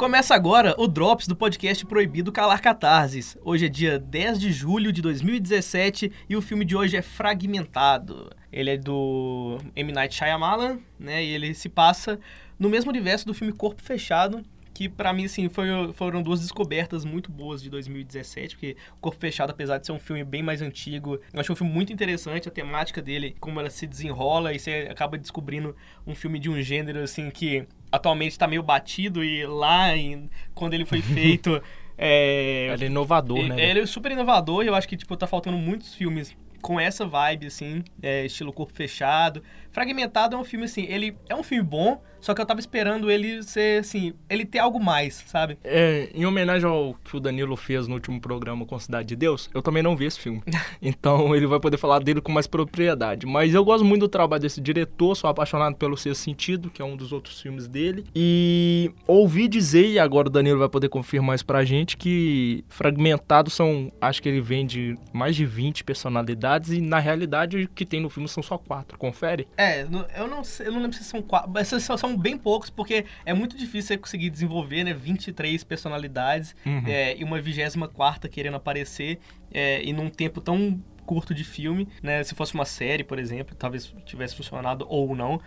Começa agora o Drops do podcast Proibido Calar Catarses. Hoje é dia 10 de julho de 2017 e o filme de hoje é Fragmentado. Ele é do M. Night Shyamalan, né? E ele se passa no mesmo universo do filme Corpo Fechado, que para mim, assim, foi, foram duas descobertas muito boas de 2017, porque Corpo Fechado, apesar de ser um filme bem mais antigo, eu achei um filme muito interessante, a temática dele, como ela se desenrola, e você acaba descobrindo um filme de um gênero, assim, que atualmente está meio batido, e lá, em, quando ele foi feito... É, ele é inovador, né? Ele é super inovador e eu acho que, tipo, tá faltando muitos filmes com essa vibe, assim, é, estilo corpo fechado. Fragmentado é um filme, assim, ele é um filme bom, só que eu tava esperando ele ser, assim, ele ter algo mais, sabe? É, em homenagem ao que o Danilo fez no último programa com Cidade de Deus, eu também não vi esse filme. então ele vai poder falar dele com mais propriedade. Mas eu gosto muito do trabalho desse diretor, sou apaixonado pelo Sexto Sentido, que é um dos outros filmes dele. E ouvi dizer, e agora o Danilo vai poder confirmar isso pra gente, que Fragmentado são, acho que ele vem de mais de 20 personalidades, e na realidade o que tem no filme são só quatro. Confere? É, eu não, eu não lembro se são quatro. Essas são bem poucos, porque é muito difícil você conseguir desenvolver, né? 23 personalidades uhum. é, e uma vigésima quarta querendo aparecer é, e num tempo tão curto de filme, né? Se fosse uma série, por exemplo, talvez tivesse funcionado ou não.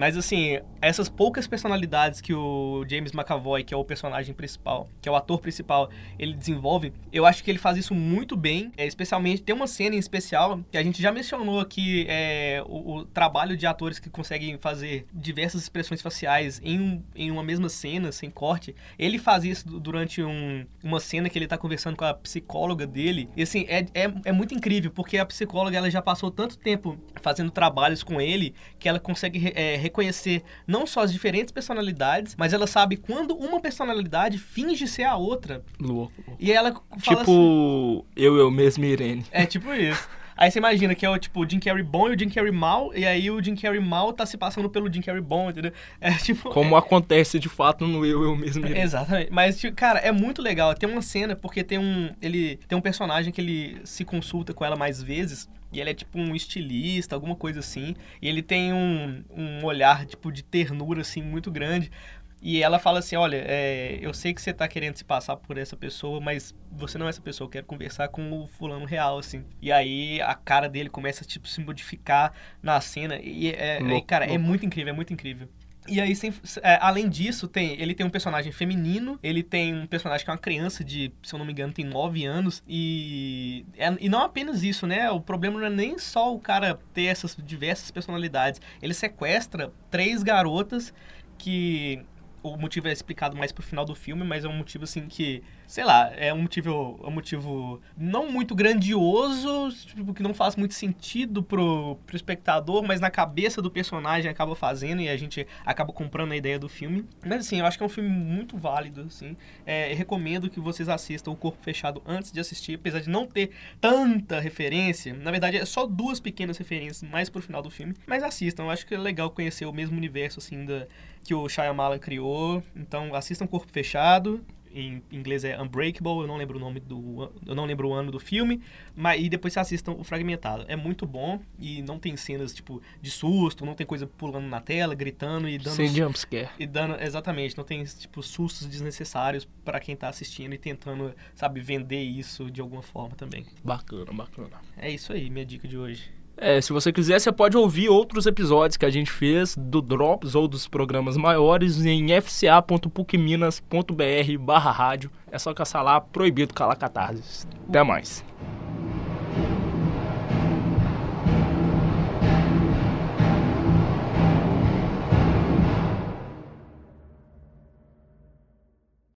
Mas assim, essas poucas personalidades que o James McAvoy, que é o personagem principal, que é o ator principal, ele desenvolve, eu acho que ele faz isso muito bem. É, especialmente, tem uma cena em especial que a gente já mencionou aqui, é, o, o, trabalho de atores que conseguem fazer diversas expressões faciais em, em uma mesma cena, sem corte. Ele faz isso durante um, uma cena que ele tá conversando com a psicóloga dele. E assim, é, é, é muito incrível, porque a psicóloga ela já passou tanto tempo fazendo trabalhos com ele que ela consegue é, reconhecer não só as diferentes personalidades, mas ela sabe quando uma personalidade finge ser a outra. Louco. E ela fala Tipo, assim, eu, eu mesmo Irene. É tipo isso. Aí você imagina que é o tipo o Jim Carrey bom e o Jim Carrey mal, e aí o Jim Carrey mal tá se passando pelo Jim Carrey bom, entendeu? É tipo. Como é... acontece de fato no Eu, Eu Mesmo. Irene. Exatamente. Mas, tipo, cara, é muito legal. Tem uma cena, porque tem um. Ele tem um personagem que ele se consulta com ela mais vezes. E ele é tipo um estilista, alguma coisa assim. E ele tem um, um olhar, tipo, de ternura, assim, muito grande. E ela fala assim: Olha, é, eu sei que você tá querendo se passar por essa pessoa, mas você não é essa pessoa, eu quero conversar com o fulano real, assim. E aí a cara dele começa, tipo, se modificar na cena. E, é, louco, cara, é louco. é muito incrível, é muito incrível. E aí, sem, é, além disso, tem, ele tem um personagem feminino, ele tem um personagem que é uma criança de, se eu não me engano, tem 9 anos. E, é, e não apenas isso, né? O problema não é nem só o cara ter essas diversas personalidades. Ele sequestra três garotas que o motivo é explicado mais pro final do filme, mas é um motivo assim que, sei lá, é um motivo, é um motivo não muito grandioso, tipo, que não faz muito sentido pro, pro espectador, mas na cabeça do personagem acaba fazendo e a gente acaba comprando a ideia do filme. Mas assim, eu acho que é um filme muito válido, assim. É, recomendo que vocês assistam O Corpo Fechado antes de assistir, apesar de não ter tanta referência. Na verdade, é só duas pequenas referências mais pro final do filme, mas assistam. Eu acho que é legal conhecer o mesmo universo, assim, da que o Shyamalan criou. Então assistam Corpo Fechado. Em inglês é Unbreakable, eu não lembro o nome do. Eu não lembro o ano do filme. Mas, e depois assistam o Fragmentado. É muito bom e não tem cenas tipo de susto, não tem coisa pulando na tela, gritando e dando. Sem jumpscare. E dando. Exatamente, não tem tipo sustos desnecessários para quem tá assistindo e tentando, sabe, vender isso de alguma forma também. Bacana, bacana. É isso aí, minha dica de hoje. É, se você quiser, você pode ouvir outros episódios que a gente fez do Drops ou dos programas maiores em fca.pucminas.br barra rádio. É só caçar lá, proibido calar catarses. Até mais.